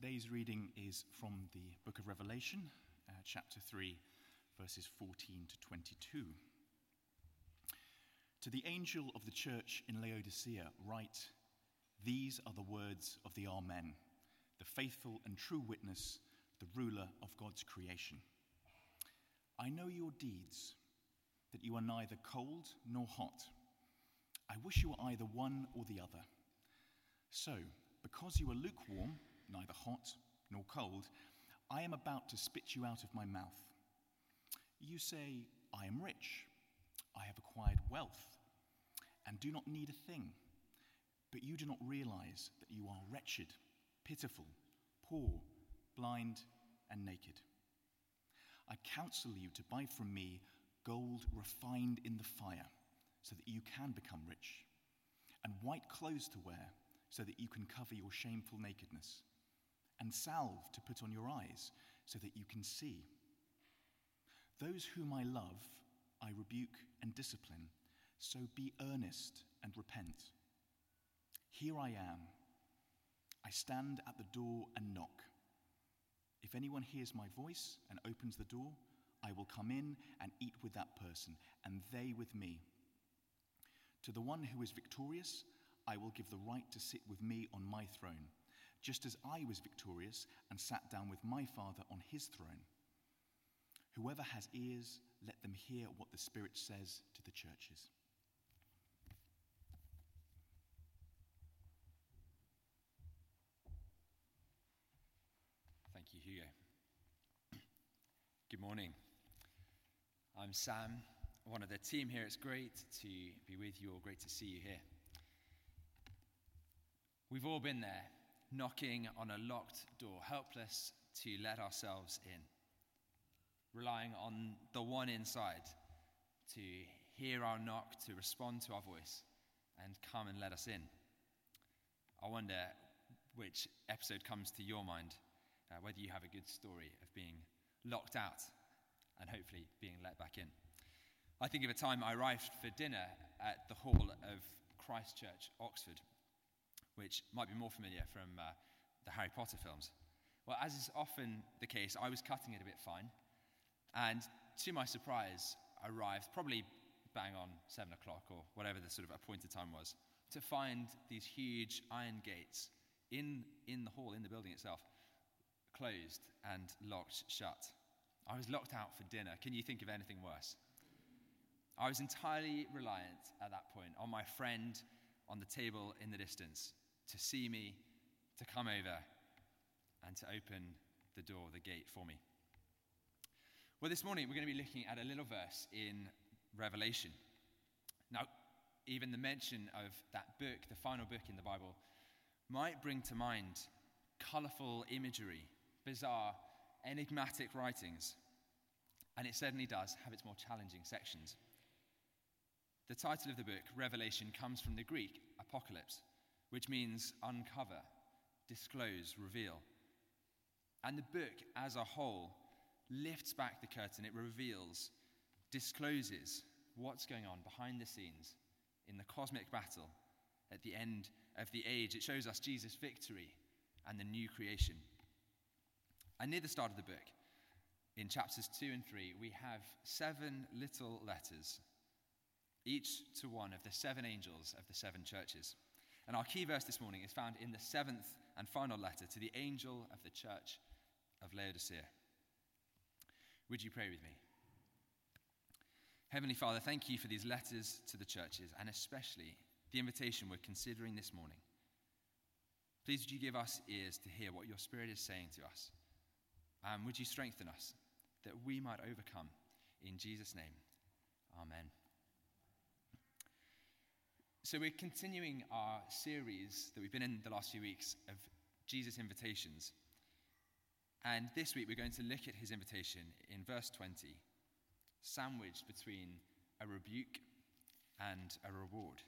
Today's reading is from the book of Revelation, uh, chapter 3, verses 14 to 22. To the angel of the church in Laodicea, write These are the words of the Amen, the faithful and true witness, the ruler of God's creation. I know your deeds, that you are neither cold nor hot. I wish you were either one or the other. So, because you are lukewarm, neither hot nor cold, I am about to spit you out of my mouth. You say, I am rich, I have acquired wealth, and do not need a thing. But you do not realize that you are wretched, pitiful, poor, blind, and naked. I counsel you to buy from me gold refined in the fire, so that you can become rich, and white clothes to wear, so that you can cover your shameful nakedness and salve to put on your eyes so that you can see. Those whom I love, I rebuke and discipline, so be earnest and repent. Here I am. I stand at the door and knock. If anyone hears my voice and opens the door, I will come in and eat with that person, and they with me. To the one who is victorious, I will give the right to sit with me on my throne just as I was victorious and sat down with my Father on his throne. Whoever has ears, let them hear what the Spirit says to the churches. Thank you, Hugo. Good morning. I'm Sam, one of the team here. It's great to be with you all, great to see you here. We've all been there knocking on a locked door, helpless to let ourselves in, relying on the one inside to hear our knock, to respond to our voice, and come and let us in. I wonder which episode comes to your mind, uh, whether you have a good story of being locked out and hopefully being let back in. I think of a time I arrived for dinner at the hall of Christ Church, Oxford, which might be more familiar from uh, the Harry Potter films. Well, as is often the case, I was cutting it a bit fine, and to my surprise, arrived probably bang on seven o'clock or whatever the sort of appointed time was to find these huge iron gates in, in the hall, in the building itself, closed and locked shut. I was locked out for dinner. Can you think of anything worse? I was entirely reliant at that point on my friend on the table in the distance to see me, to come over, and to open the door, the gate for me. Well, this morning we're going to be looking at a little verse in Revelation. Now, even the mention of that book, the final book in the Bible, might bring to mind colourful imagery, bizarre, enigmatic writings. And it certainly does have its more challenging sections. The title of the book, Revelation, comes from the Greek apocalypse, which means uncover, disclose, reveal. And the book as a whole lifts back the curtain, it reveals, discloses what's going on behind the scenes in the cosmic battle at the end of the age. It shows us Jesus' victory and the new creation. And near the start of the book, in chapters 2 and 3, we have seven little letters, each to one of the seven angels of the seven churches. And our key verse this morning is found in the seventh and final letter to the angel of the church of Laodicea. Would you pray with me? Heavenly Father, thank you for these letters to the churches and especially the invitation we're considering this morning. Please would you give us ears to hear what your Spirit is saying to us? And would you strengthen us that we might overcome? In Jesus' name, Amen. So, we're continuing our series that we've been in the last few weeks of Jesus' invitations. And this week, we're going to look at his invitation in verse 20, sandwiched between a rebuke and a reward.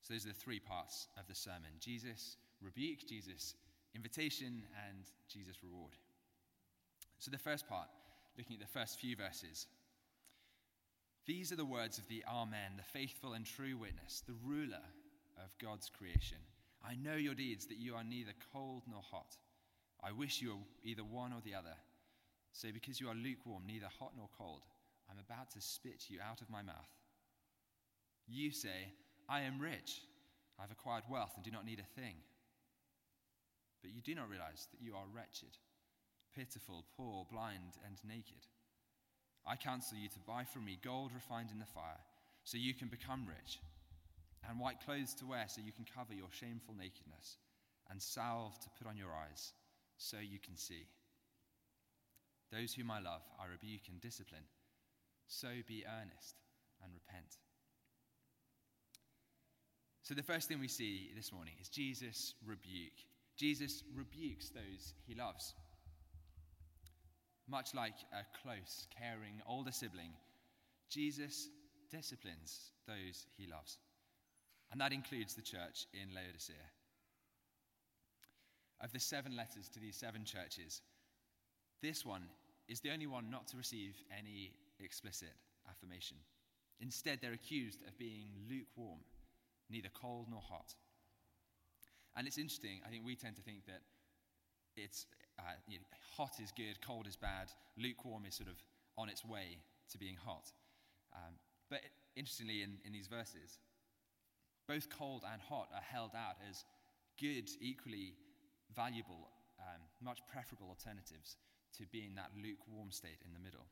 So, those are the three parts of the sermon Jesus' rebuke, Jesus' invitation, and Jesus' reward. So, the first part, looking at the first few verses, these are the words of the Amen, the faithful and true witness, the ruler of God's creation. I know your deeds, that you are neither cold nor hot. I wish you were either one or the other. So, because you are lukewarm, neither hot nor cold, I'm about to spit you out of my mouth. You say, I am rich. I've acquired wealth and do not need a thing. But you do not realize that you are wretched, pitiful, poor, blind, and naked. I counsel you to buy from me gold refined in the fire, so you can become rich, and white clothes to wear, so you can cover your shameful nakedness, and salve to put on your eyes, so you can see. Those whom I love, I rebuke and discipline. So be earnest and repent. So, the first thing we see this morning is Jesus' rebuke. Jesus rebukes those he loves. Much like a close, caring older sibling, Jesus disciplines those he loves. And that includes the church in Laodicea. Of the seven letters to these seven churches, this one is the only one not to receive any explicit affirmation. Instead, they're accused of being lukewarm, neither cold nor hot. And it's interesting, I think we tend to think that it's uh, you know, hot is good, cold is bad, lukewarm is sort of on its way to being hot. Um, but interestingly, in, in these verses, both cold and hot are held out as good, equally valuable, um, much preferable alternatives to being that lukewarm state in the middle.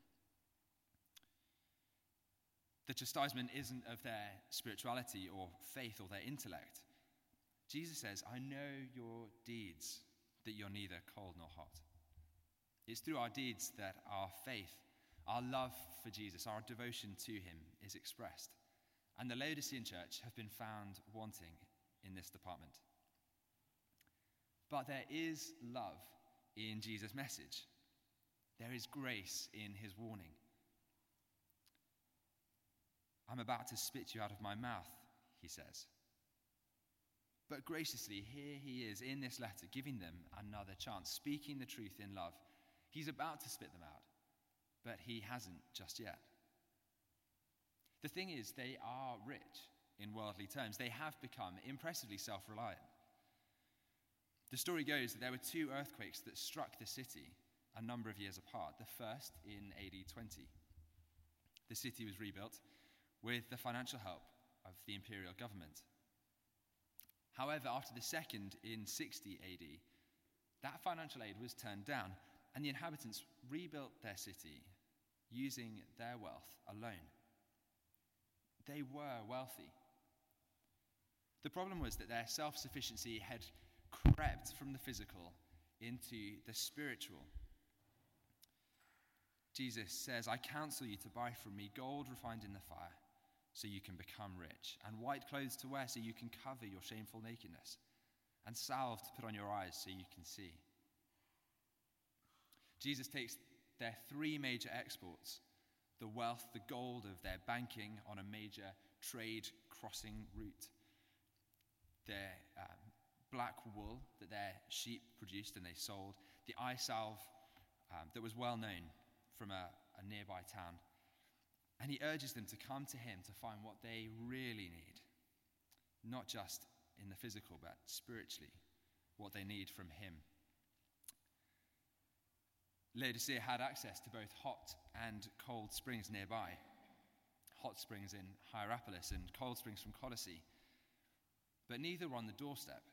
The chastisement isn't of their spirituality or faith or their intellect. Jesus says, I know your deeds that you're neither cold nor hot. It's through our deeds that our faith, our love for Jesus, our devotion to him is expressed. And the Laodicean church have been found wanting in this department. But there is love in Jesus' message. There is grace in his warning. I'm about to spit you out of my mouth, he says. But graciously, here he is in this letter, giving them another chance, speaking the truth in love. He's about to spit them out, but he hasn't just yet. The thing is, they are rich in worldly terms. They have become impressively self reliant. The story goes that there were two earthquakes that struck the city a number of years apart. The first in AD 20. The city was rebuilt with the financial help of the imperial government. However, after the second in 60 AD, that financial aid was turned down, and the inhabitants rebuilt their city using their wealth alone. They were wealthy. The problem was that their self sufficiency had crept from the physical into the spiritual. Jesus says, I counsel you to buy from me gold refined in the fire so you can become rich, and white clothes to wear so you can cover your shameful nakedness, and salve to put on your eyes so you can see. Jesus takes their three major exports the wealth, the gold of their banking on a major trade crossing route, their um, black wool that their sheep produced and they sold, the eye salve um, that was well known from a, a nearby town, and he urges them to come to him to find what they really need, not just in the physical, but spiritually, what they need from him. Laodicea had access to both hot and cold springs nearby hot springs in Hierapolis and cold springs from Colossae, but neither were on the doorstep.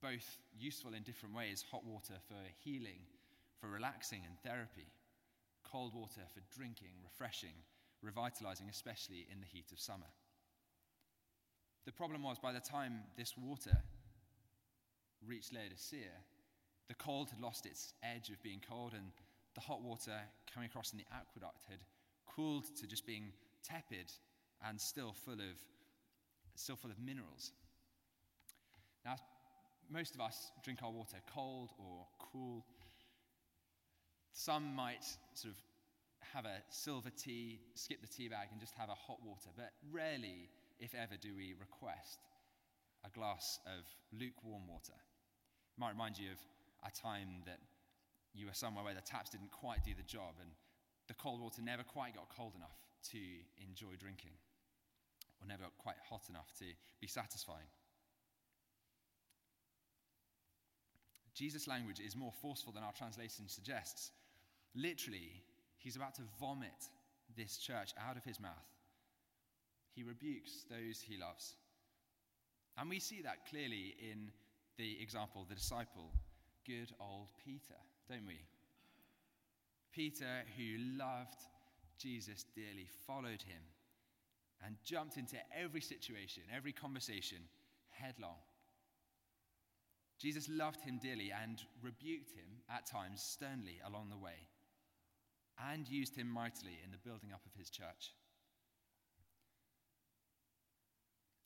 Both useful in different ways hot water for healing, for relaxing and therapy cold water for drinking, refreshing, revitalizing, especially in the heat of summer. The problem was, by the time this water reached Laodicea, the cold had lost its edge of being cold, and the hot water coming across in the aqueduct had cooled to just being tepid and still full of, still full of minerals. Now, most of us drink our water cold or cool. Some might sort of have a silver tea, skip the tea bag, and just have a hot water, but rarely, if ever, do we request a glass of lukewarm water. It might remind you of a time that you were somewhere where the taps didn't quite do the job and the cold water never quite got cold enough to enjoy drinking or never got quite hot enough to be satisfying. Jesus' language is more forceful than our translation suggests. Literally, he's about to vomit this church out of his mouth. He rebukes those he loves. And we see that clearly in the example, of the disciple, good old Peter, don't we? Peter, who loved Jesus dearly, followed him and jumped into every situation, every conversation headlong. Jesus loved him dearly and rebuked him at times sternly along the way and used him mightily in the building up of his church.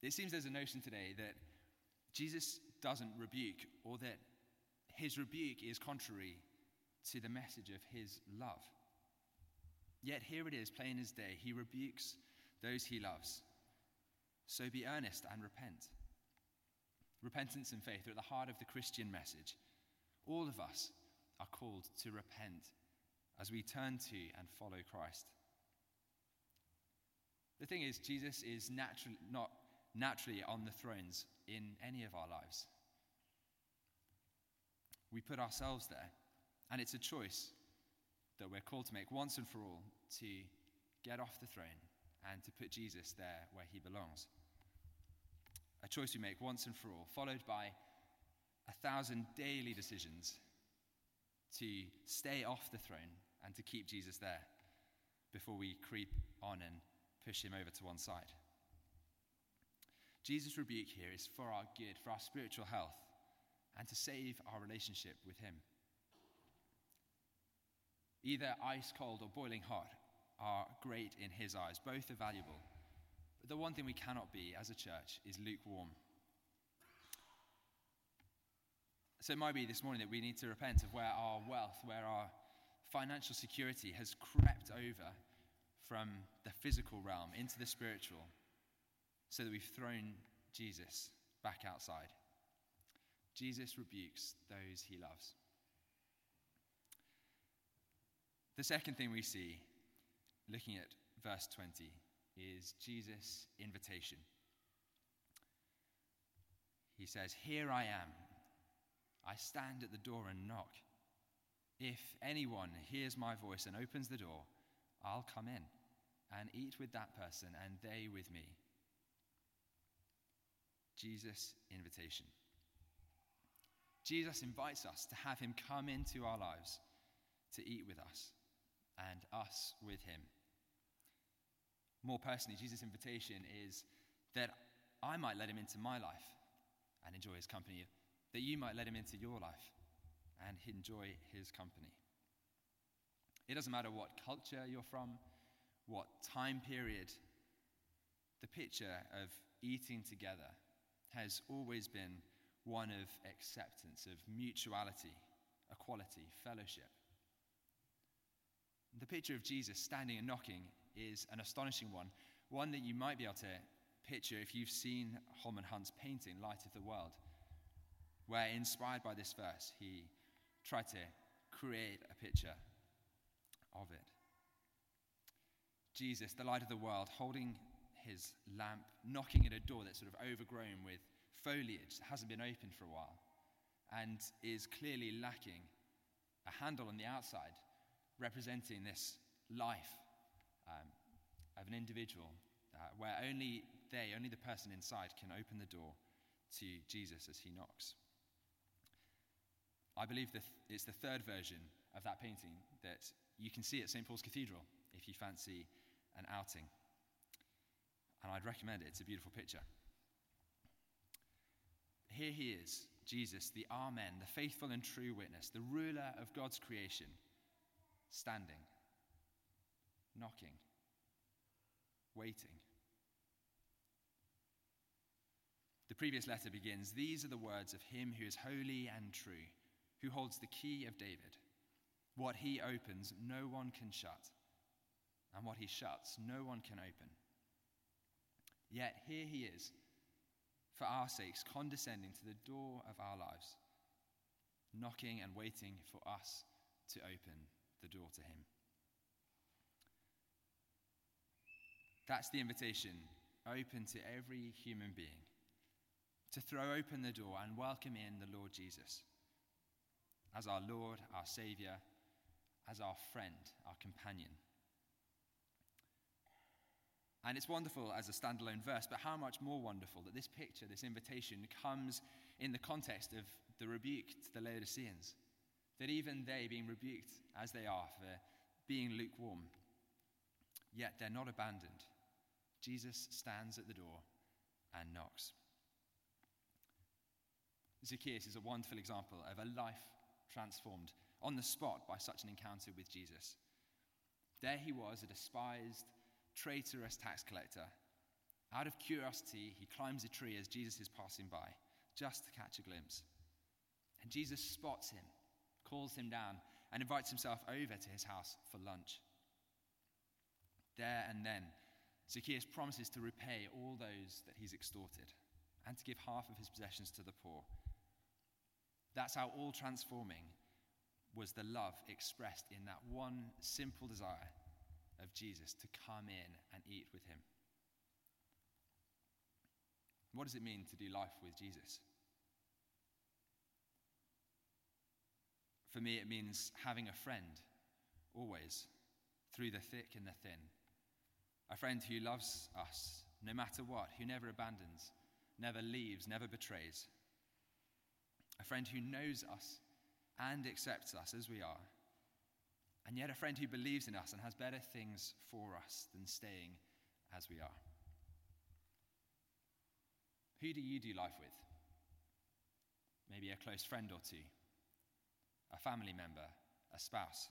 It seems there's a notion today that Jesus doesn't rebuke or that his rebuke is contrary to the message of his love. Yet here it is, plain as day. He rebukes those he loves. So be earnest and repent. Repentance and faith are at the heart of the Christian message. All of us are called to repent as we turn to and follow Christ. The thing is, Jesus is naturally, not naturally on the thrones in any of our lives. We put ourselves there, and it's a choice that we're called to make once and for all to get off the throne and to put Jesus there where he belongs. A choice we make once and for all, followed by a thousand daily decisions to stay off the throne and to keep Jesus there before we creep on and push him over to one side. Jesus' rebuke here is for our good, for our spiritual health, and to save our relationship with him. Either ice cold or boiling hot are great in his eyes, both are valuable. But the one thing we cannot be as a church is lukewarm. So it might be this morning that we need to repent of where our wealth, where our financial security has crept over from the physical realm into the spiritual so that we've thrown Jesus back outside. Jesus rebukes those he loves. The second thing we see, looking at verse 20, is Jesus' invitation. He says, Here I am. I stand at the door and knock. If anyone hears my voice and opens the door, I'll come in and eat with that person and they with me. Jesus' invitation. Jesus invites us to have him come into our lives to eat with us and us with him. More personally, Jesus' invitation is that I might let him into my life and enjoy his company, that you might let him into your life and enjoy his company. It doesn't matter what culture you're from, what time period, the picture of eating together has always been one of acceptance, of mutuality, equality, fellowship. The picture of Jesus standing and knocking is an astonishing one, one that you might be able to picture if you've seen Holman Hunt's painting, Light of the World, where, inspired by this verse, he tried to create a picture of it. Jesus, the light of the world, holding his lamp, knocking at a door that's sort of overgrown with foliage that hasn't been opened for a while and is clearly lacking a handle on the outside representing this life um, of an individual uh, where only they, only the person inside, can open the door to Jesus as he knocks. I believe that it's the third version of that painting that you can see at St. Paul's Cathedral if you fancy an outing. And I'd recommend it, it's a beautiful picture. Here he is, Jesus, the Amen, the faithful and true witness, the ruler of God's creation, standing, knocking, waiting. The previous letter begins These are the words of him who is holy and true, who holds the key of David. What he opens, no one can shut, and what he shuts, no one can open. Yet here he is, for our sakes, condescending to the door of our lives, knocking and waiting for us to open the door to him. That's the invitation open to every human being to throw open the door and welcome in the Lord Jesus. As our Lord, our Saviour, as our friend, our companion. And it's wonderful as a standalone verse, but how much more wonderful that this picture, this invitation, comes in the context of the rebuke to the Laodiceans. That even they, being rebuked as they are for being lukewarm, yet they're not abandoned. Jesus stands at the door and knocks. Zacchaeus is a wonderful example of a life transformed on the spot by such an encounter with Jesus. There he was, a despised, traitorous tax collector. Out of curiosity, he climbs a tree as Jesus is passing by, just to catch a glimpse. And Jesus spots him, calls him down, and invites himself over to his house for lunch. There and then, Zacchaeus promises to repay all those that he's extorted and to give half of his possessions to the poor. That's how all transforming was the love expressed in that one simple desire of Jesus to come in and eat with him. What does it mean to do life with Jesus? For me, it means having a friend, always, through the thick and the thin. A friend who loves us, no matter what, who never abandons, never leaves, never betrays. A friend who knows us and accepts us as we are. And yet, a friend who believes in us and has better things for us than staying as we are. Who do you do life with? Maybe a close friend or two, a family member, a spouse.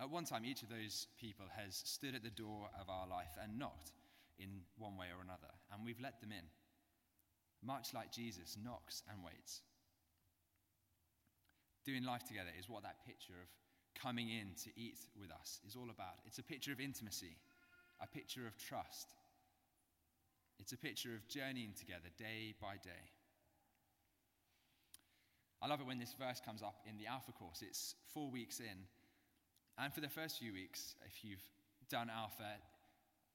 At one time, each of those people has stood at the door of our life and knocked in one way or another, and we've let them in. Much like Jesus knocks and waits. Doing life together is what that picture of coming in to eat with us is all about. It's a picture of intimacy, a picture of trust. It's a picture of journeying together day by day. I love it when this verse comes up in the Alpha course. It's four weeks in. And for the first few weeks, if you've done Alpha,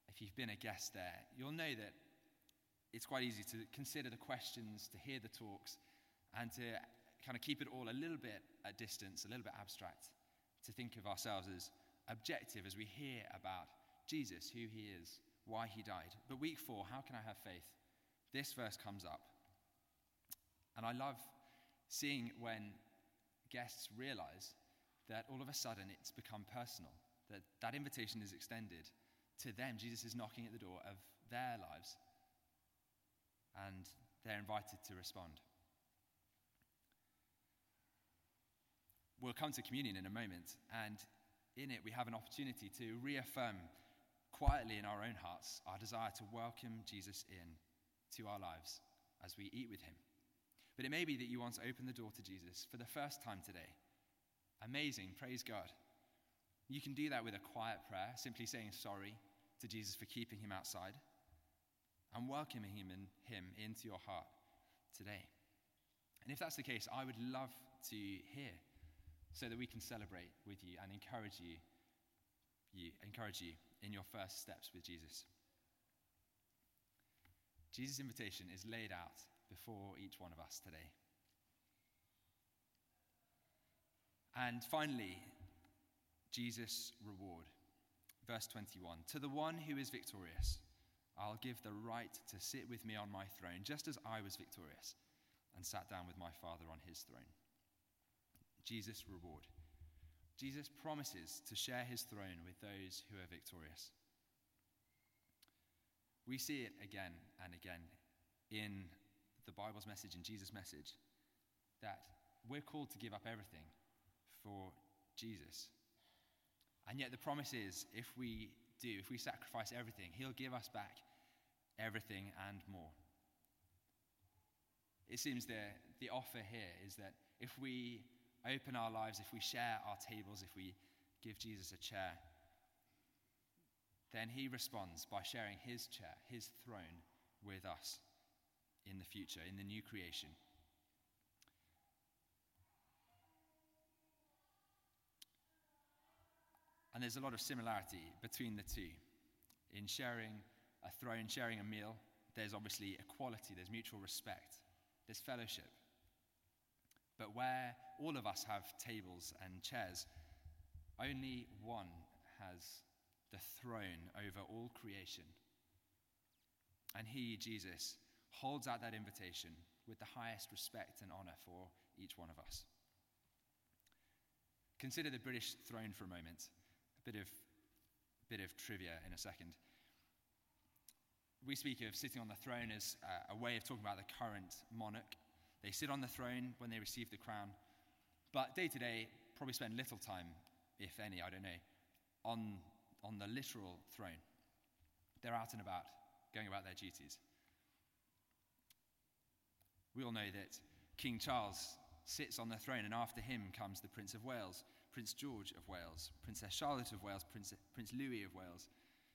if you've been a guest there, you'll know that it's quite easy to consider the questions, to hear the talks, and to kind of keep it all a little bit at distance, a little bit abstract, to think of ourselves as objective as we hear about Jesus, who he is, why he died. But week four, how can I have faith? This verse comes up. And I love seeing when guests realize that all of a sudden it's become personal, that that invitation is extended to them. Jesus is knocking at the door of their lives, they're invited to respond. We'll come to communion in a moment, and in it we have an opportunity to reaffirm quietly in our own hearts our desire to welcome Jesus in to our lives as we eat with him. But it may be that you want to open the door to Jesus for the first time today. Amazing, praise God. You can do that with a quiet prayer, simply saying sorry to Jesus for keeping him outside and welcoming him, in, him into your heart today. And if that's the case, I would love to hear so that we can celebrate with you and encourage you, you encourage you in your first steps with Jesus. Jesus' invitation is laid out before each one of us today. And finally, Jesus' reward. Verse 21 To the one who is victorious, I'll give the right to sit with me on my throne, just as I was victorious and sat down with my Father on his throne. Jesus' reward. Jesus promises to share his throne with those who are victorious. We see it again and again in the Bible's message and Jesus' message that we're called to give up everything for Jesus. And yet the promise is if we do, if we sacrifice everything, he'll give us back everything and more. It seems the, the offer here is that if we open our lives, if we share our tables, if we give Jesus a chair, then he responds by sharing his chair, his throne, with us in the future, in the new creation. And there's a lot of similarity between the two. In sharing a throne, sharing a meal, there's obviously equality, there's mutual respect, there's fellowship. But where all of us have tables and chairs, only one has the throne over all creation. And he, Jesus, holds out that invitation with the highest respect and honor for each one of us. Consider the British throne for a moment. A bit of, bit of trivia in a second. We speak of sitting on the throne as a way of talking about the current monarch. They sit on the throne when they receive the crown, but day to day, probably spend little time, if any, I don't know, on, on the literal throne. They're out and about, going about their duties. We all know that King Charles sits on the throne, and after him comes the Prince of Wales, Prince George of Wales, Princess Charlotte of Wales, Prince, Prince Louis of Wales,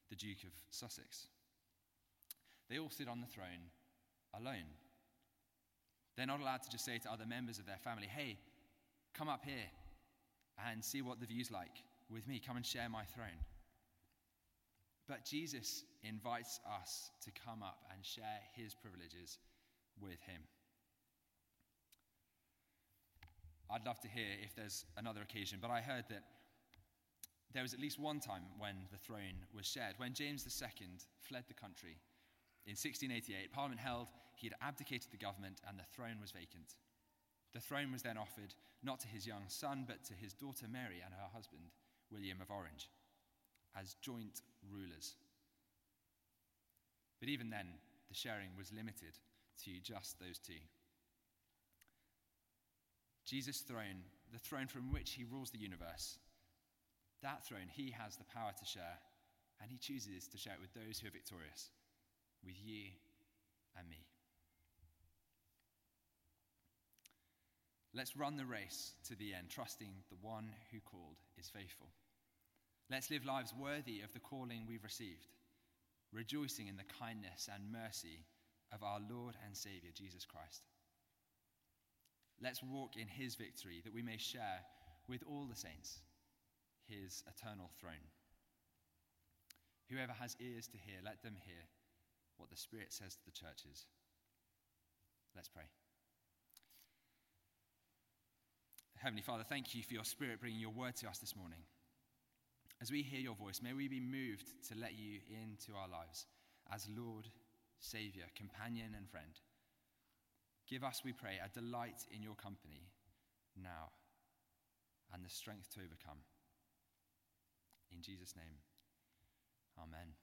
the Duke of Sussex. They all sit on the throne alone. They're not allowed to just say to other members of their family, hey, come up here and see what the view's like with me. Come and share my throne. But Jesus invites us to come up and share his privileges with him. I'd love to hear if there's another occasion, but I heard that there was at least one time when the throne was shared. When James II fled the country in 1688, Parliament held he had abdicated the government and the throne was vacant. The throne was then offered not to his young son, but to his daughter Mary and her husband, William of Orange, as joint rulers. But even then, the sharing was limited to just those two. Jesus' throne, the throne from which he rules the universe, that throne he has the power to share, and he chooses to share it with those who are victorious, with you and me. Let's run the race to the end, trusting the one who called is faithful. Let's live lives worthy of the calling we've received, rejoicing in the kindness and mercy of our Lord and Savior, Jesus Christ. Let's walk in his victory that we may share with all the saints his eternal throne. Whoever has ears to hear, let them hear what the Spirit says to the churches. Let's pray. Heavenly Father, thank you for your Spirit bringing your word to us this morning. As we hear your voice, may we be moved to let you into our lives as Lord, Saviour, companion, and friend. Give us, we pray, a delight in your company now and the strength to overcome. In Jesus' name, amen.